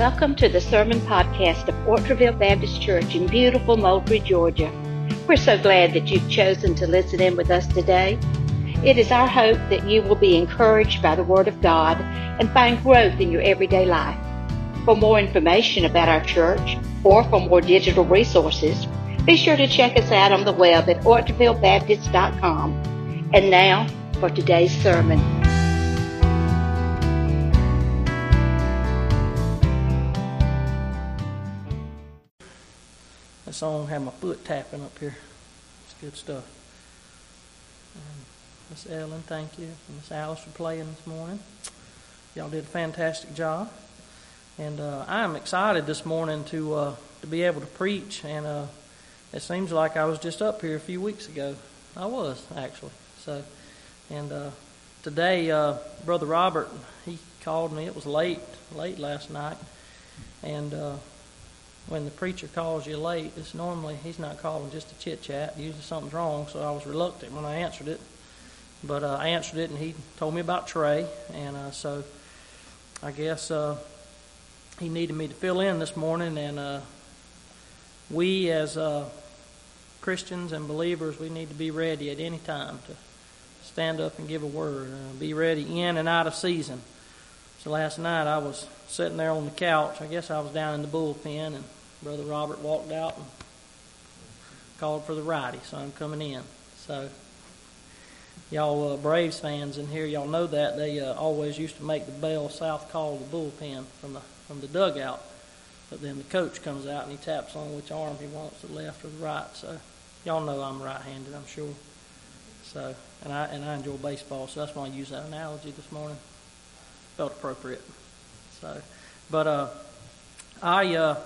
Welcome to the Sermon Podcast of Autreyville Baptist Church in beautiful Moultrie, Georgia. We're so glad that you've chosen to listen in with us today. It is our hope that you will be encouraged by the Word of God and find growth in your everyday life. For more information about our church or for more digital resources, be sure to check us out on the web at autreyvillebaptist.com. And now for today's sermon. Song had my foot tapping up here. It's good stuff. Um, Miss Ellen, thank you. And Miss Alice for playing this morning. Y'all did a fantastic job. And uh, I'm excited this morning to uh, to be able to preach. And uh, it seems like I was just up here a few weeks ago. I was actually. So, and uh, today, uh, Brother Robert he called me. It was late, late last night, and uh, when the preacher calls you late, it's normally he's not calling just to chit chat. Usually something's wrong, so I was reluctant when I answered it. But uh, I answered it, and he told me about Trey, and uh, so I guess uh, he needed me to fill in this morning. And uh, we, as uh, Christians and believers, we need to be ready at any time to stand up and give a word. Uh, be ready in and out of season. So last night I was sitting there on the couch. I guess I was down in the bullpen, and Brother Robert walked out and called for the righty, so I'm coming in. So y'all uh, Braves fans in here, y'all know that they uh, always used to make the Bell South call the bullpen from the from the dugout. But then the coach comes out and he taps on which arm he wants, the left or the right. So y'all know I'm right-handed, I'm sure. So and I and I enjoy baseball, so that's why I use that analogy this morning felt appropriate. So, but uh, I uh,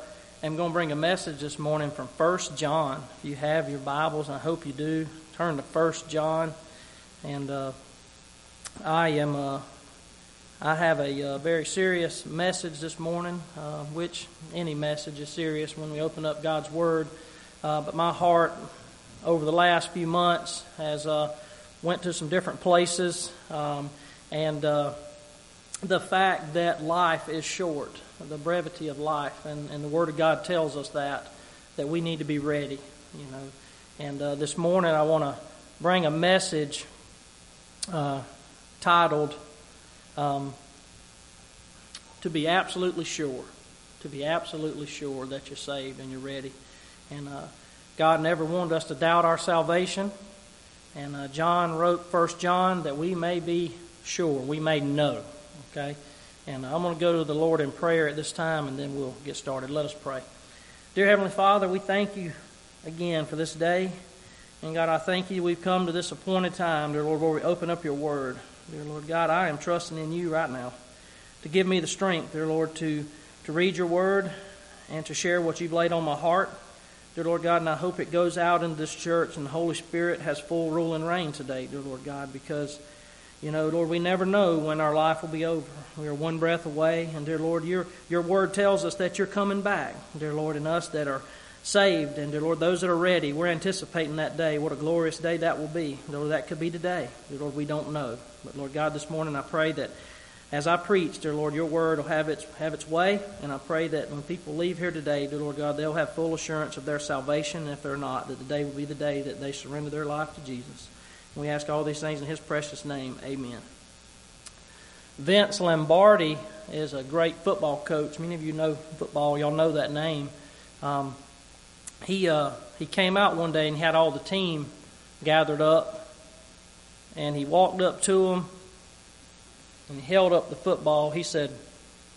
am going to bring a message this morning from First John. If you have your Bibles, I hope you do, turn to First John, and uh, I am uh, I have a uh, very serious message this morning, uh, which any message is serious when we open up God's Word. Uh, but my heart over the last few months has uh, went to some different places, um, and the fact that life is short, the brevity of life, and, and the Word of God tells us that that we need to be ready, you know. And uh, this morning I want to bring a message uh, titled um, "To Be Absolutely Sure." To be absolutely sure that you're saved and you're ready. And uh, God never wanted us to doubt our salvation. And uh, John wrote First John that we may be sure, we may know. Okay? And I'm going to go to the Lord in prayer at this time, and then we'll get started. Let us pray. Dear Heavenly Father, we thank you again for this day. And God, I thank you we've come to this appointed time, dear Lord, where we open up your word. Dear Lord God, I am trusting in you right now to give me the strength, dear Lord, to, to read your word and to share what you've laid on my heart. Dear Lord God, and I hope it goes out into this church and the Holy Spirit has full rule and reign today, dear Lord God, because you know, Lord, we never know when our life will be over. We are one breath away. And, dear Lord, your, your word tells us that you're coming back, dear Lord, and us that are saved. And, dear Lord, those that are ready, we're anticipating that day. What a glorious day that will be. Lord, that could be today. Dear Lord, we don't know. But, Lord God, this morning I pray that as I preach, dear Lord, your word will have its, have its way. And I pray that when people leave here today, dear Lord God, they'll have full assurance of their salvation. And if they're not, that the day will be the day that they surrender their life to Jesus. We ask all these things in His precious name. Amen. Vince Lombardi is a great football coach. Many of you know football, y'all know that name. Um, he, uh, he came out one day and had all the team gathered up, and he walked up to them and he held up the football. He said,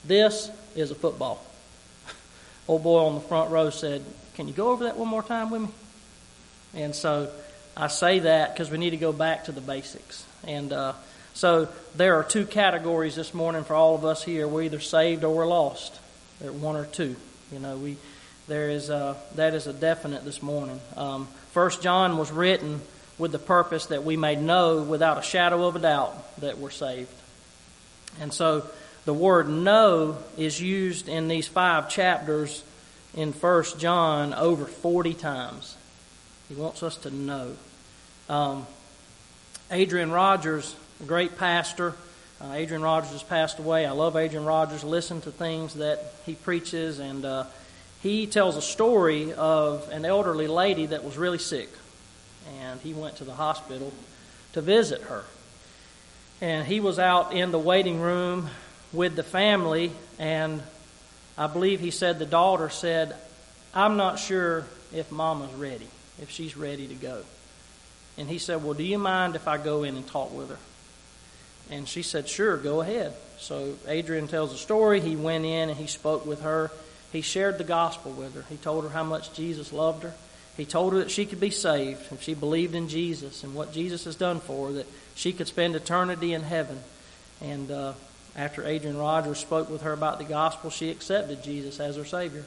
This is a football. Old boy on the front row said, Can you go over that one more time with me? And so I say that because we need to go back to the basics. And uh, so there are two categories this morning for all of us here. We're either saved or we're lost. There are one or two. You know, we there is a, that is a definite this morning. Um, First John was written with the purpose that we may know without a shadow of a doubt that we're saved. And so the word know is used in these five chapters in First John over 40 times. He wants us to know. Um, Adrian Rogers, a great pastor, Uh, Adrian Rogers has passed away. I love Adrian Rogers. Listen to things that he preaches, and uh, he tells a story of an elderly lady that was really sick, and he went to the hospital to visit her. And he was out in the waiting room with the family, and I believe he said the daughter said, I'm not sure if mama's ready, if she's ready to go. And he said, Well, do you mind if I go in and talk with her? And she said, Sure, go ahead. So Adrian tells the story. He went in and he spoke with her. He shared the gospel with her. He told her how much Jesus loved her. He told her that she could be saved if she believed in Jesus and what Jesus has done for her, that she could spend eternity in heaven. And uh, after Adrian Rogers spoke with her about the gospel, she accepted Jesus as her Savior.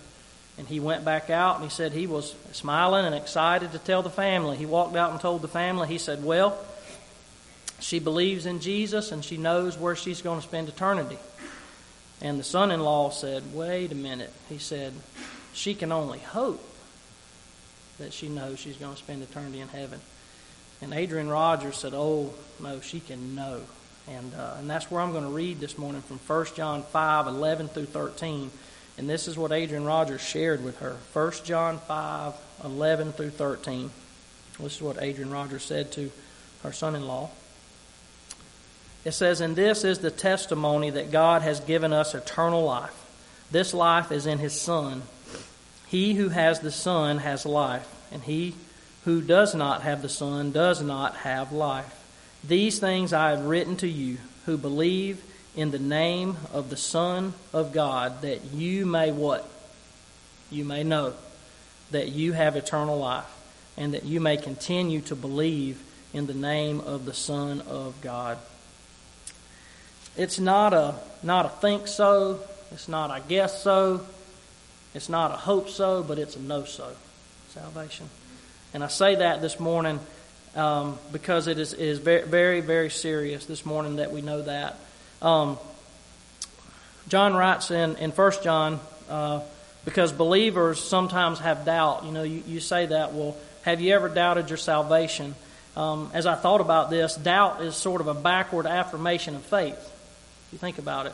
And he went back out and he said he was smiling and excited to tell the family. He walked out and told the family, he said, Well, she believes in Jesus and she knows where she's going to spend eternity. And the son in law said, Wait a minute. He said, She can only hope that she knows she's going to spend eternity in heaven. And Adrian Rogers said, Oh, no, she can know. And, uh, and that's where I'm going to read this morning from 1 John 5 11 through 13. And this is what Adrian Rogers shared with her 1 John 5 11 through 13. This is what Adrian Rogers said to her son in law. It says, And this is the testimony that God has given us eternal life. This life is in His Son. He who has the Son has life, and he who does not have the Son does not have life. These things I have written to you who believe in the name of the Son of God, that you may what? You may know that you have eternal life, and that you may continue to believe in the name of the Son of God. It's not a not a think so, it's not I guess so, it's not a hope so, but it's a know so. Salvation. And I say that this morning um, because it is, is very, very, very serious this morning that we know that. Um, John writes in, in 1 John, uh, because believers sometimes have doubt. You know, you, you say that, well, have you ever doubted your salvation? Um, as I thought about this, doubt is sort of a backward affirmation of faith. If you think about it.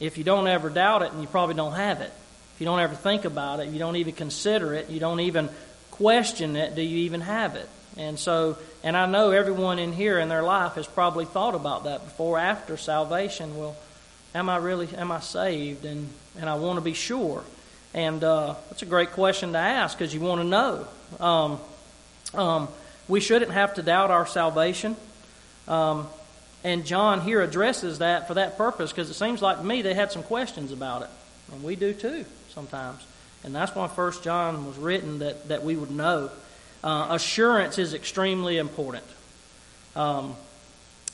If you don't ever doubt it, and you probably don't have it. If you don't ever think about it, you don't even consider it, you don't even question it, do you even have it? And so, and I know everyone in here in their life has probably thought about that before, after salvation. Well, am I really, am I saved? And, and I want to be sure. And uh, that's a great question to ask because you want to know. Um, um, we shouldn't have to doubt our salvation. Um, and John here addresses that for that purpose because it seems like to me they had some questions about it. And we do too sometimes. And that's why First John was written that, that we would know. Uh, assurance is extremely important. Um,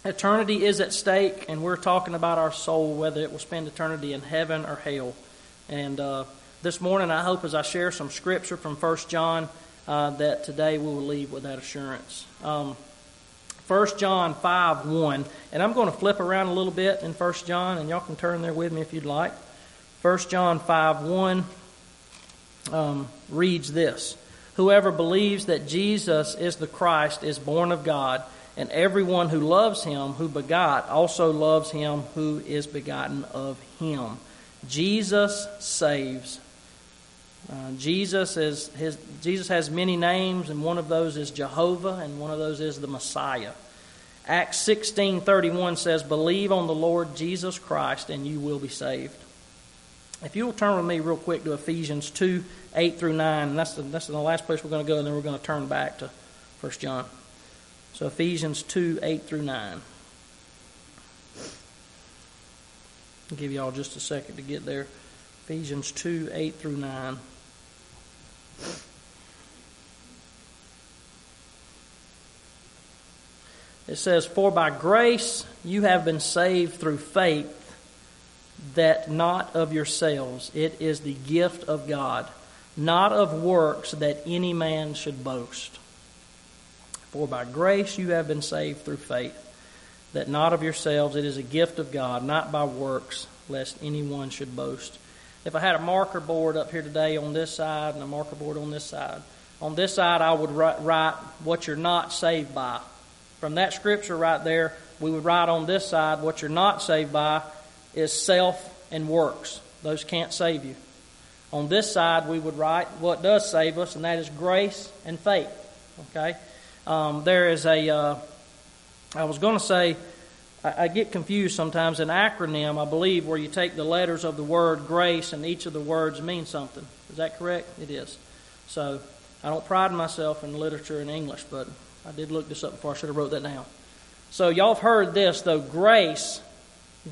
eternity is at stake, and we're talking about our soul, whether it will spend eternity in heaven or hell. And uh, this morning, I hope as I share some scripture from First John, uh, that today we will leave with that assurance. Um, 1 John 5 1. And I'm going to flip around a little bit in 1 John, and y'all can turn there with me if you'd like. 1 John 5 1 um, reads this Whoever believes that Jesus is the Christ is born of God, and everyone who loves him who begot also loves him who is begotten of him. Jesus saves. Uh, Jesus is his. Jesus has many names, and one of those is Jehovah, and one of those is the Messiah. Acts sixteen thirty one says, "Believe on the Lord Jesus Christ, and you will be saved." If you'll turn with me real quick to Ephesians 2 8 through 9, and that's the, that's the last place we're going to go, and then we're going to turn back to 1 John. So Ephesians 2 8 through 9. I'll give you all just a second to get there. Ephesians 2 8 through 9. It says, For by grace you have been saved through faith that not of yourselves. It is the gift of God, not of works that any man should boast. For by grace you have been saved through faith, that not of yourselves. It is a gift of God, not by works, lest anyone should boast. If I had a marker board up here today on this side and a marker board on this side, on this side I would write what you're not saved by. From that scripture right there, we would write on this side, what you're not saved by is self and works. Those can't save you. On this side, we would write what does save us, and that is grace and faith. Okay? Um, there is a. Uh, I was going to say, I, I get confused sometimes. An acronym, I believe, where you take the letters of the word grace and each of the words means something. Is that correct? It is. So I don't pride myself in literature and English, but I did look this up before I should have wrote that down. So y'all have heard this though. Grace,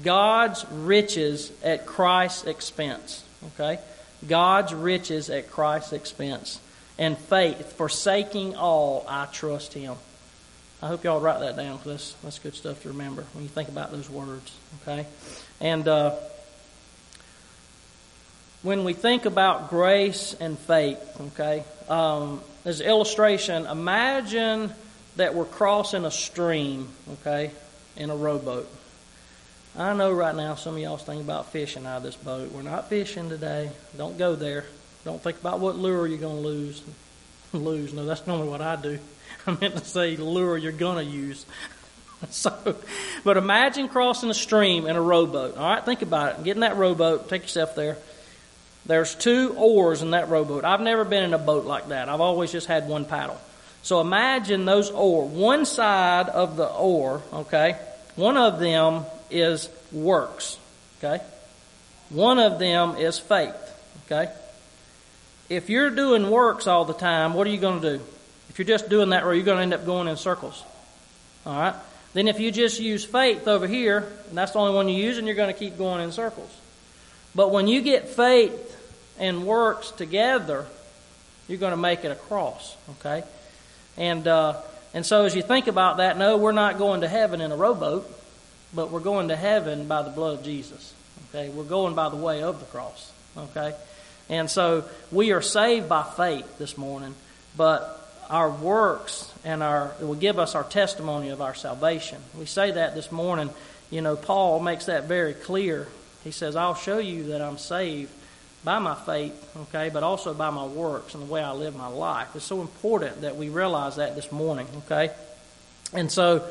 God's riches at Christ's expense. Okay, God's riches at Christ's expense, and faith, forsaking all, I trust Him. I hope y'all write that down because that's, that's good stuff to remember when you think about those words. Okay, and uh, when we think about grace and faith, okay, um, as an illustration, imagine that we're crossing a stream, okay, in a rowboat. I know right now some of y'all's thinking about fishing out of this boat. We're not fishing today. Don't go there. Don't think about what lure you're going to lose. lose. No, that's normally what I do. I meant to say lure you're going to use. so, but imagine crossing a stream in a rowboat. All right, think about it. Get in that rowboat. Take yourself there. There's two oars in that rowboat. I've never been in a boat like that. I've always just had one paddle. So imagine those oars. One side of the oar, okay, one of them is works, okay? One of them is faith, okay? If you're doing works all the time, what are you going to do? If you're just doing that, you're going to end up going in circles. All right? Then if you just use faith over here, and that's the only one you use, and you're going to keep going in circles. But when you get faith and works together, you're going to make it across. Okay? And, uh, and so as you think about that, no, we're not going to heaven in a rowboat, but we're going to heaven by the blood of Jesus. Okay? We're going by the way of the cross. Okay? And so we are saved by faith this morning, but our works and our it will give us our testimony of our salvation. We say that this morning. You know, Paul makes that very clear. He says, I'll show you that I'm saved by my faith, okay, but also by my works and the way I live my life. It's so important that we realize that this morning, okay? And so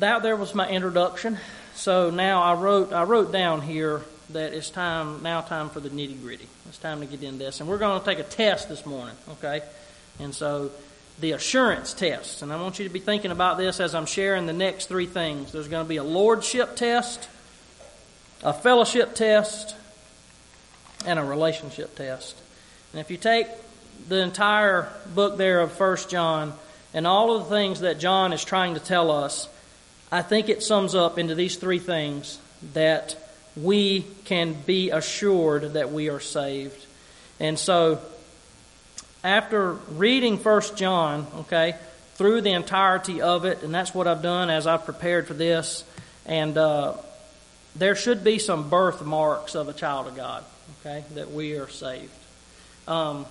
that there was my introduction. So now I wrote I wrote down here that it's time now time for the nitty gritty. It's time to get in this, and we're going to take a test this morning, okay? And so the assurance test, and I want you to be thinking about this as I'm sharing the next three things. There's going to be a lordship test, a fellowship test, and a relationship test. And if you take the entire book there of First John and all of the things that John is trying to tell us, I think it sums up into these three things that we can be assured that we are saved. And so, after reading First John, okay, through the entirety of it, and that's what I've done as I've prepared for this, and uh, there should be some birthmarks of a child of God okay, that we are saved. Um,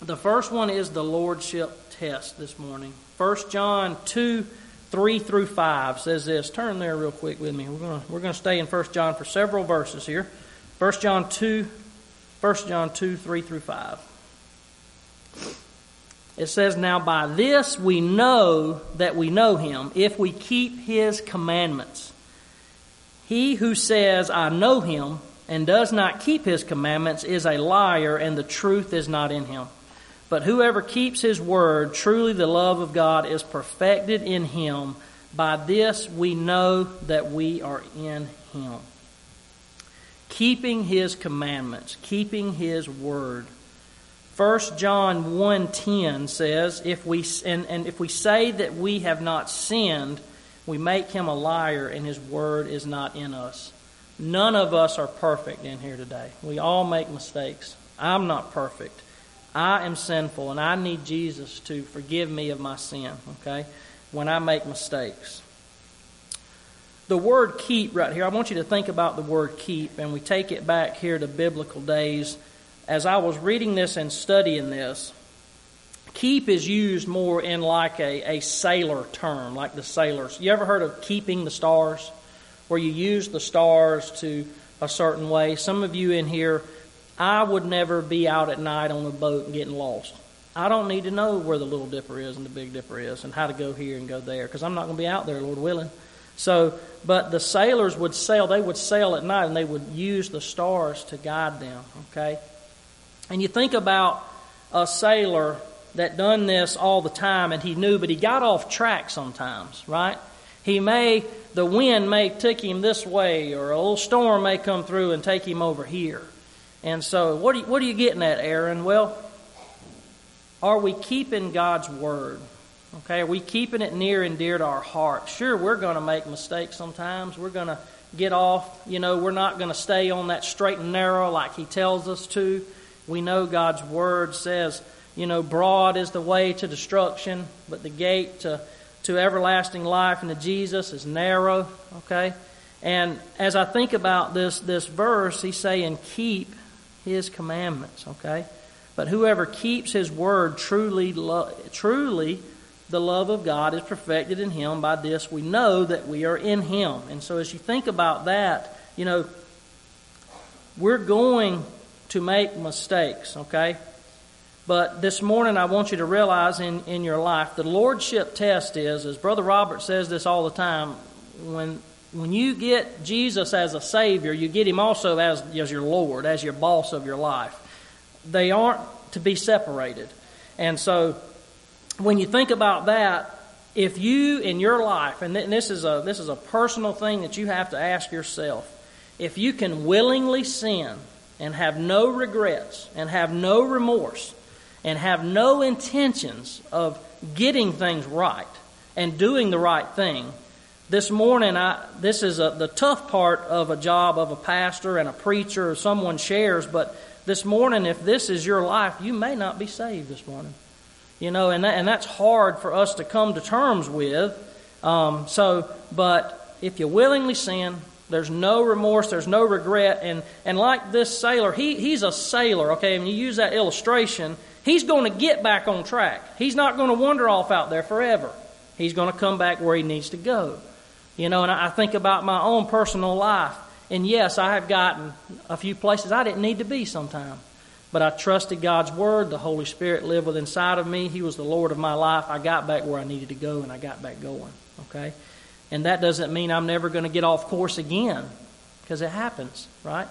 the first one is the lordship test this morning. 1 John 2 3 through 5 says this. Turn there real quick with me. We're going we're going to stay in 1 John for several verses here. 1 John 2, 1 John 2 3 through 5. It says, Now by this we know that we know him, if we keep his commandments. He who says, I know him, and does not keep his commandments is a liar, and the truth is not in him. But whoever keeps his word, truly the love of God is perfected in him. By this we know that we are in him. Keeping his commandments, keeping his word. 1 John 1:10 says, if we and, and if we say that we have not sinned, we make him a liar and his word is not in us. None of us are perfect in here today. We all make mistakes. I'm not perfect. I am sinful, and I need Jesus to forgive me of my sin, okay, when I make mistakes. The word keep right here, I want you to think about the word keep, and we take it back here to biblical days. As I was reading this and studying this, keep is used more in like a, a sailor term, like the sailors. You ever heard of keeping the stars? where you use the stars to a certain way. Some of you in here, I would never be out at night on a boat and getting lost. I don't need to know where the Little Dipper is and the Big Dipper is and how to go here and go there because I'm not going to be out there, Lord willing. So, but the sailors would sail, they would sail at night and they would use the stars to guide them, okay? And you think about a sailor that done this all the time and he knew, but he got off track sometimes, right? He may, the wind may take him this way or a little storm may come through and take him over here. And so, what are you, what are you getting at, Aaron? Well, are we keeping God's word? Okay, are we keeping it near and dear to our heart? Sure, we're going to make mistakes sometimes. We're going to get off. You know, we're not going to stay on that straight and narrow like He tells us to. We know God's word says, you know, broad is the way to destruction, but the gate to, to everlasting life and to Jesus is narrow. Okay? And as I think about this, this verse, he's saying, keep his commandments. Okay? But whoever keeps his word truly, lo- truly the love of God is perfected in him. By this we know that we are in him. And so as you think about that, you know, we're going to make mistakes, okay? But this morning I want you to realize in, in your life the lordship test is, as Brother Robert says this all the time, when when you get Jesus as a Savior, you get Him also as, as your Lord, as your boss of your life. They aren't to be separated. And so when you think about that, if you in your life, and this is a this is a personal thing that you have to ask yourself, if you can willingly sin and have no regrets and have no remorse and have no intentions of getting things right and doing the right thing, this morning I this is a, the tough part of a job of a pastor and a preacher or someone shares, but this morning if this is your life, you may not be saved this morning. You know, and, that, and that's hard for us to come to terms with. Um, so, but if you willingly sin, there's no remorse, there's no regret. And, and like this sailor, he, he's a sailor, okay? And you use that illustration, he's going to get back on track. He's not going to wander off out there forever. He's going to come back where he needs to go. You know, and I, think about my own personal life. And yes, I have gotten a few places I didn't need to be sometimes. But I trusted God's Word. The Holy Spirit lived within inside of me. He was the Lord of my life. I got back where I needed to go, and I got back going. Okay? And that doesn't mean I'm never going to get off course again, because it happens, right?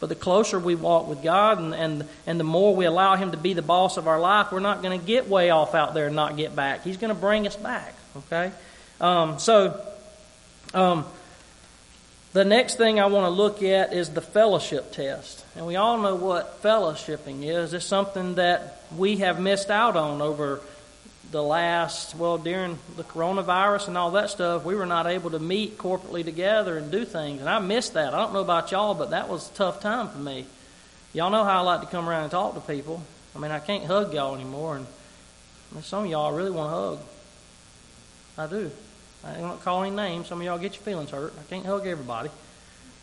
But the closer we walk with God and, and, and the more we allow Him to be the boss of our life, we're not going to get way off out there and not get back. He's going to bring us back, okay? Um, so, um, the next thing I want to look at is the fellowship test. And we all know what fellowshipping is. It's something that we have missed out on over the last, well, during the coronavirus and all that stuff. We were not able to meet corporately together and do things. And I missed that. I don't know about y'all, but that was a tough time for me. Y'all know how I like to come around and talk to people. I mean, I can't hug y'all anymore. And some of y'all really want to hug. I do. I don't call any names. Some of y'all get your feelings hurt. I can't hug everybody.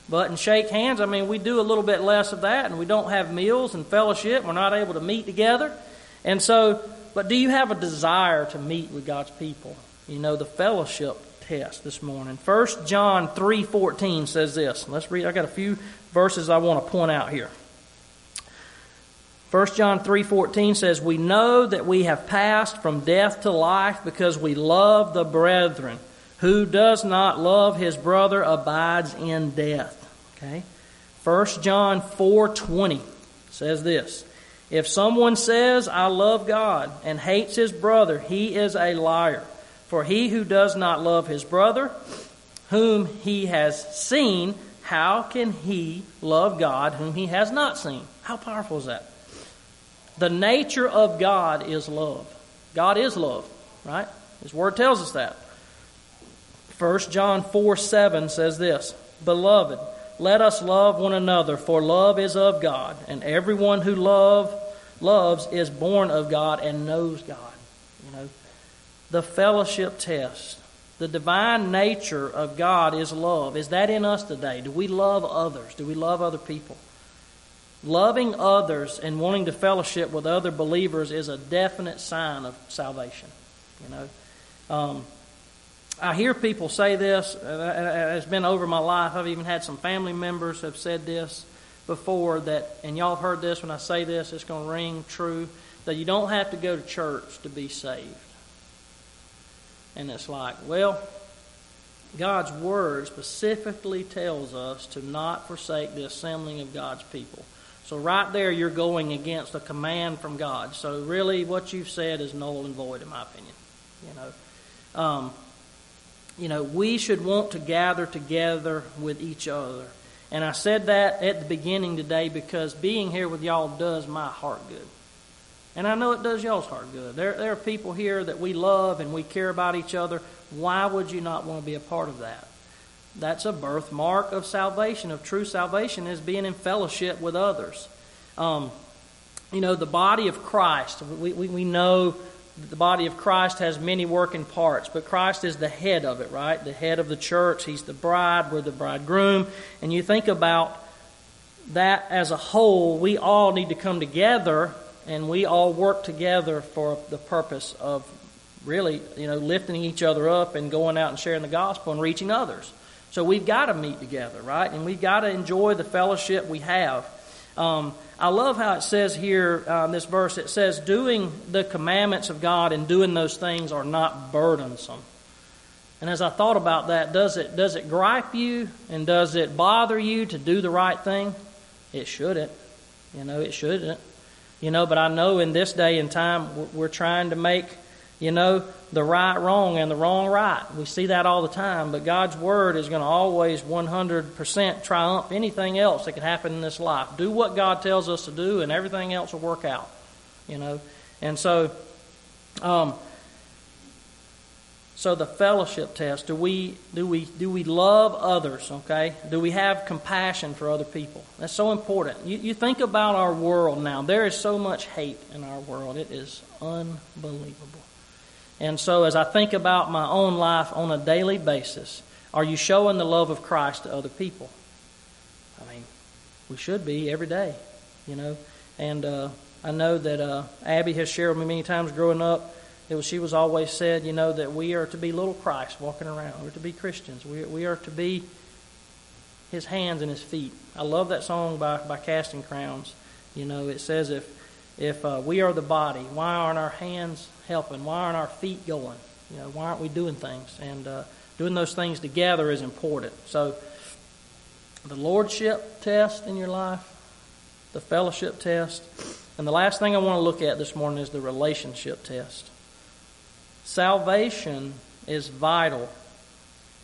But and shake hands, I mean, we do a little bit less of that, and we don't have meals and fellowship. We're not able to meet together. And so, but do you have a desire to meet with God's people? You know, the fellowship test this morning. First John 3.14 says this. Let's read. I got a few verses I want to point out here. 1 John 3:14 says, "We know that we have passed from death to life because we love the brethren. Who does not love his brother abides in death. Okay? 1 John 4:20 says this. If someone says, I love God, and hates his brother, he is a liar. For he who does not love his brother, whom he has seen, how can he love God whom he has not seen? How powerful is that? The nature of God is love. God is love, right? His word tells us that. 1 John 4 7 says this Beloved, let us love one another, for love is of God, and everyone who love, loves is born of God and knows God. You know, the fellowship test, the divine nature of God is love. Is that in us today? Do we love others? Do we love other people? Loving others and wanting to fellowship with other believers is a definite sign of salvation. You know, um, I hear people say this. Uh, it's been over my life. I've even had some family members have said this before that, and y'all have heard this when I say this, it's going to ring true, that you don't have to go to church to be saved. And it's like, well, God's word specifically tells us to not forsake the assembling of God's people. So right there, you're going against a command from God. So really, what you've said is null and void, in my opinion. You know, um, you know, we should want to gather together with each other. And I said that at the beginning today because being here with y'all does my heart good. And I know it does y'all's heart good. There, there are people here that we love and we care about each other. Why would you not want to be a part of that? That's a birthmark of salvation, of true salvation, is being in fellowship with others. Um, you know, the body of Christ, we, we, we know the body of Christ has many working parts, but Christ is the head of it, right? The head of the church. He's the bride, we're the bridegroom. And you think about that as a whole, we all need to come together and we all work together for the purpose of really, you know, lifting each other up and going out and sharing the gospel and reaching others. So we've got to meet together, right? And we've got to enjoy the fellowship we have. Um, I love how it says here uh, this verse, it says, doing the commandments of God and doing those things are not burdensome. And as I thought about that, does it, does it gripe you and does it bother you to do the right thing? It shouldn't. You know, it shouldn't. You know, but I know in this day and time, we're trying to make, you know, the right wrong and the wrong right. We see that all the time, but God's Word is going to always 100% triumph anything else that could happen in this life. Do what God tells us to do, and everything else will work out, you know. And so, um, so the fellowship test, do we do we do we love others, okay? Do we have compassion for other people? That's so important. You, you think about our world now. There is so much hate in our world. It is unbelievable. And so as I think about my own life on a daily basis, are you showing the love of Christ to other people? I mean, we should be every day, you know. And uh, I know that uh, Abby has shared with me many times growing up it was, she was always said, you know, that we are to be little Christ walking around. We're to be Christians. We, we are to be his hands and his feet. I love that song by, by Casting Crowns. You know, it says, if, if uh, we are the body, why aren't our hands helping? Why aren't our feet going? You know, why aren't we doing things? And uh, doing those things together is important. So, the lordship test in your life, the fellowship test, and the last thing I want to look at this morning is the relationship test. Salvation is vital.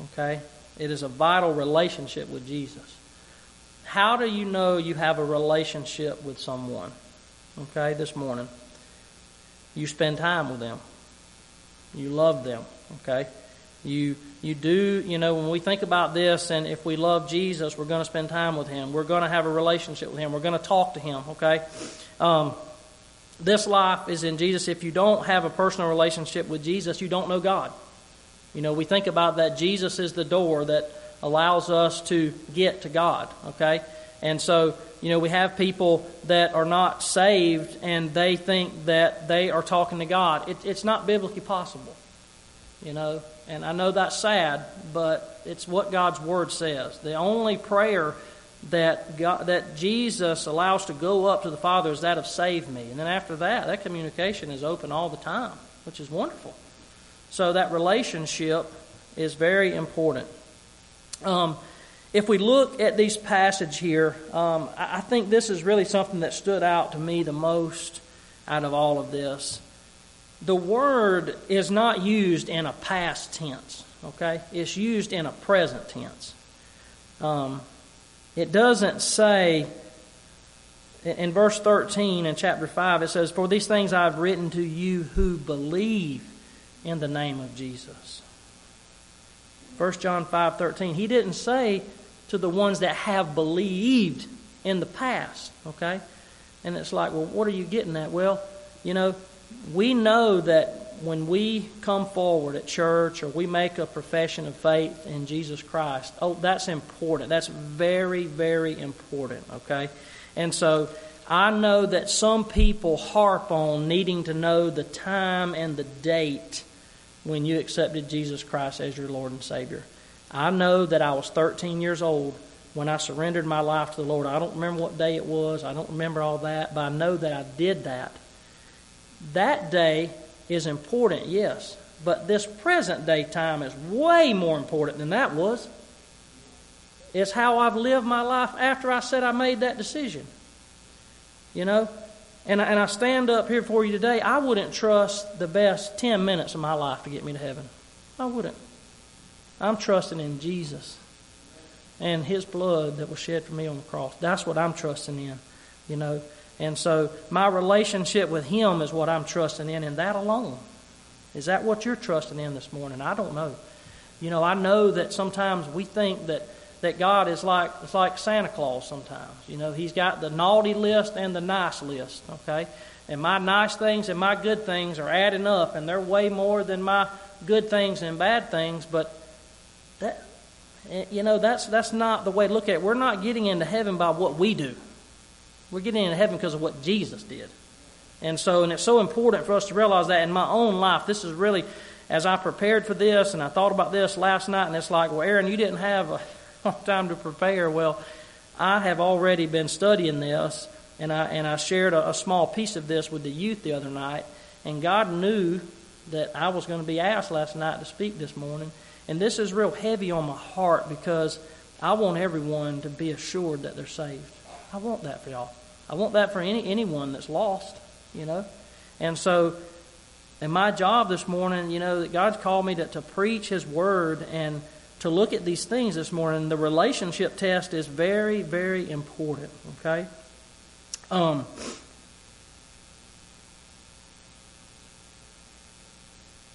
Okay? It is a vital relationship with Jesus. How do you know you have a relationship with someone? Okay, this morning. You spend time with them. You love them. Okay? You you do, you know, when we think about this and if we love Jesus, we're going to spend time with him. We're going to have a relationship with him. We're going to talk to him, okay? Um, this life is in Jesus. If you don't have a personal relationship with Jesus, you don't know God. You know, we think about that Jesus is the door that allows us to get to God, okay? And so, you know, we have people that are not saved and they think that they are talking to God. It, it's not biblically possible, you know, and I know that's sad, but it's what God's Word says. The only prayer that God, that Jesus allows to go up to the Father is that of save me. And then after that, that communication is open all the time, which is wonderful. So that relationship is very important. Um, if we look at these passage here, um, I think this is really something that stood out to me the most out of all of this. The word is not used in a past tense, okay? It's used in a present tense. Um, it doesn't say, in verse 13 in chapter 5, it says, For these things I've written to you who believe in the name of Jesus. 1 John 5 13. He didn't say to the ones that have believed in the past, okay? And it's like, well, what are you getting at? Well, you know, we know that when we come forward at church or we make a profession of faith in Jesus Christ, oh, that's important. That's very, very important, okay? And so I know that some people harp on needing to know the time and the date when you accepted Jesus Christ as your Lord and Savior. I know that I was 13 years old when I surrendered my life to the Lord. I don't remember what day it was, I don't remember all that, but I know that I did that. That day is important, yes, But this present day time is way more important than that was. It's how I've lived my life after I said I made that decision. You know? And, and I stand up here for you today. I wouldn't trust the best 10 minutes of my life to get me to heaven. I wouldn't. I'm trusting in Jesus and His blood that was shed for me on the cross. That's what I'm trusting in, you know. And so my relationship with Him is what I'm trusting in, and that alone. Is that what you're trusting in this morning? I don't know. You know, I know that sometimes we think that, that God is like it's like Santa Claus sometimes. You know, He's got the naughty list and the nice list, okay? And my nice things and my good things are adding up, and they're way more than my good things and bad things, but that eh, you know that's that's not the way to look at it. We're not getting into heaven by what we do. We're getting into heaven because of what Jesus did. And so and it's so important for us to realize that in my own life, this is really as I prepared for this and I thought about this last night and it's like, well, Aaron, you didn't have a time to prepare. Well, I have already been studying this and I and I shared a, a small piece of this with the youth the other night and God knew that I was going to be asked last night to speak this morning. And this is real heavy on my heart because I want everyone to be assured that they're saved. I want that for y'all. I want that for any anyone that's lost, you know. And so, in my job this morning, you know, that God's called me to, to preach His Word and to look at these things this morning. The relationship test is very, very important. Okay. Um,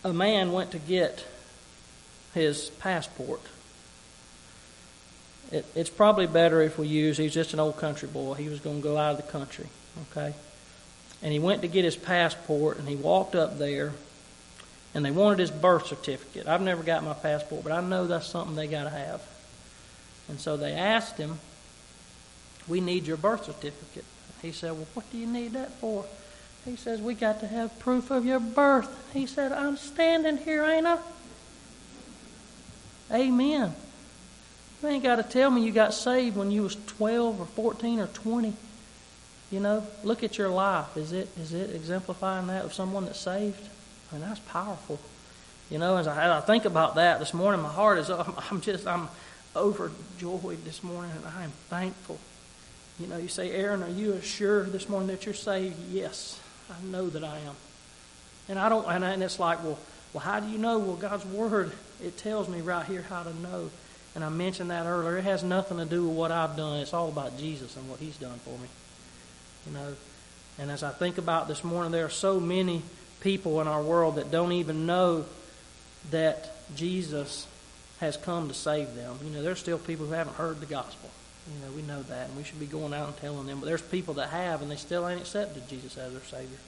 a man went to get his passport. It, it's probably better if we use, he's just an old country boy. He was going to go out of the country, okay? And he went to get his passport, and he walked up there, and they wanted his birth certificate. I've never got my passport, but I know that's something they got to have. And so they asked him, We need your birth certificate. He said, Well, what do you need that for? He says, We got to have proof of your birth. He said, I'm standing here, ain't I? Amen. You ain't got to tell me you got saved when you was 12 or 14 or 20. You know, look at your life. Is it is it exemplifying that of someone that's saved? I mean, that's powerful. You know, as I, as I think about that this morning, my heart is I'm, I'm just I'm overjoyed this morning, and I am thankful. You know, you say, Aaron, are you sure this morning that you're saved? Yes. I know that I am. And I don't, and, and it's like, well, well, how do you know? Well, God's Word, it tells me right here how to know. And I mentioned that earlier. It has nothing to do with what I've done. It's all about Jesus and what He's done for me. You know, and as I think about this morning, there are so many people in our world that don't even know that Jesus has come to save them. You know, there's still people who haven't heard the gospel. You know, we know that, and we should be going out and telling them. But there's people that have, and they still ain't accepted Jesus as their Savior.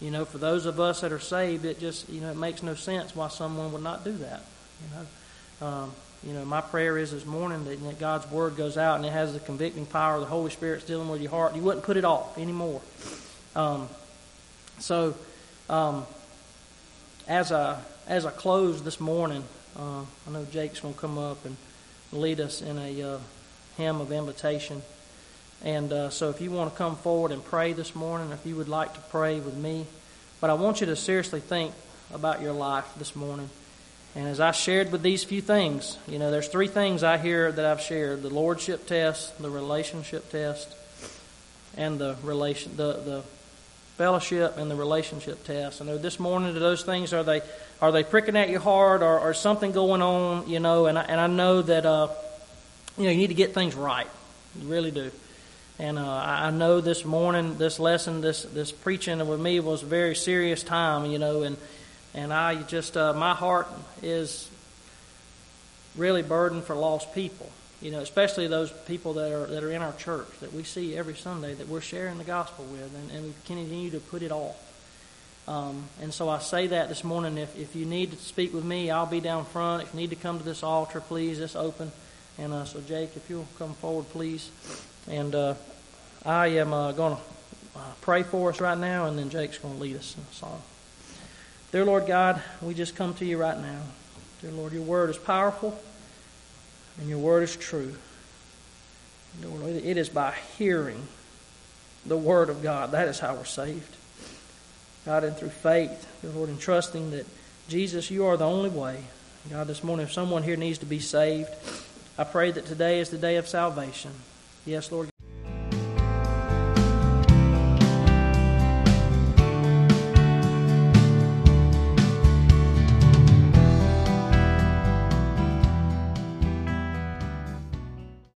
You know, for those of us that are saved, it just, you know, it makes no sense why someone would not do that. You know, um, you know, my prayer is this morning that, that God's Word goes out and it has the convicting power of the Holy Spirit's dealing with your heart. You wouldn't put it off anymore. Um, so, um, as I as I close this morning, uh, I know Jake's going to come up and lead us in a uh, hymn of invitation. And uh, so if you want to come forward and pray this morning, if you would like to pray with me, but I want you to seriously think about your life this morning. And as I shared with these few things, you know, there's three things I hear that I've shared the lordship test, the relationship test, and the relation the, the fellowship and the relationship test. And this morning, do those things are they are they pricking at your heart or, or something going on? You know, and I, and I know that uh, you know, you need to get things right. You really do. And uh, I know this morning, this lesson, this this preaching with me was a very serious time, you know, and and I just uh, my heart is really burdened for lost people, you know, especially those people that are that are in our church that we see every Sunday that we're sharing the gospel with, and, and we continue to put it off. Um, and so I say that this morning. If if you need to speak with me, I'll be down front. If you need to come to this altar, please, it's open. And uh, so, Jake, if you'll come forward, please. And uh, I am uh, going to uh, pray for us right now, and then Jake's going to lead us in a song. Dear Lord God, we just come to you right now. Dear Lord, your word is powerful, and your word is true. Lord, it is by hearing the word of God. That is how we're saved. God, and through faith, dear Lord, and trusting that Jesus, you are the only way. God, this morning, if someone here needs to be saved, I pray that today is the day of salvation. Yes, Lord.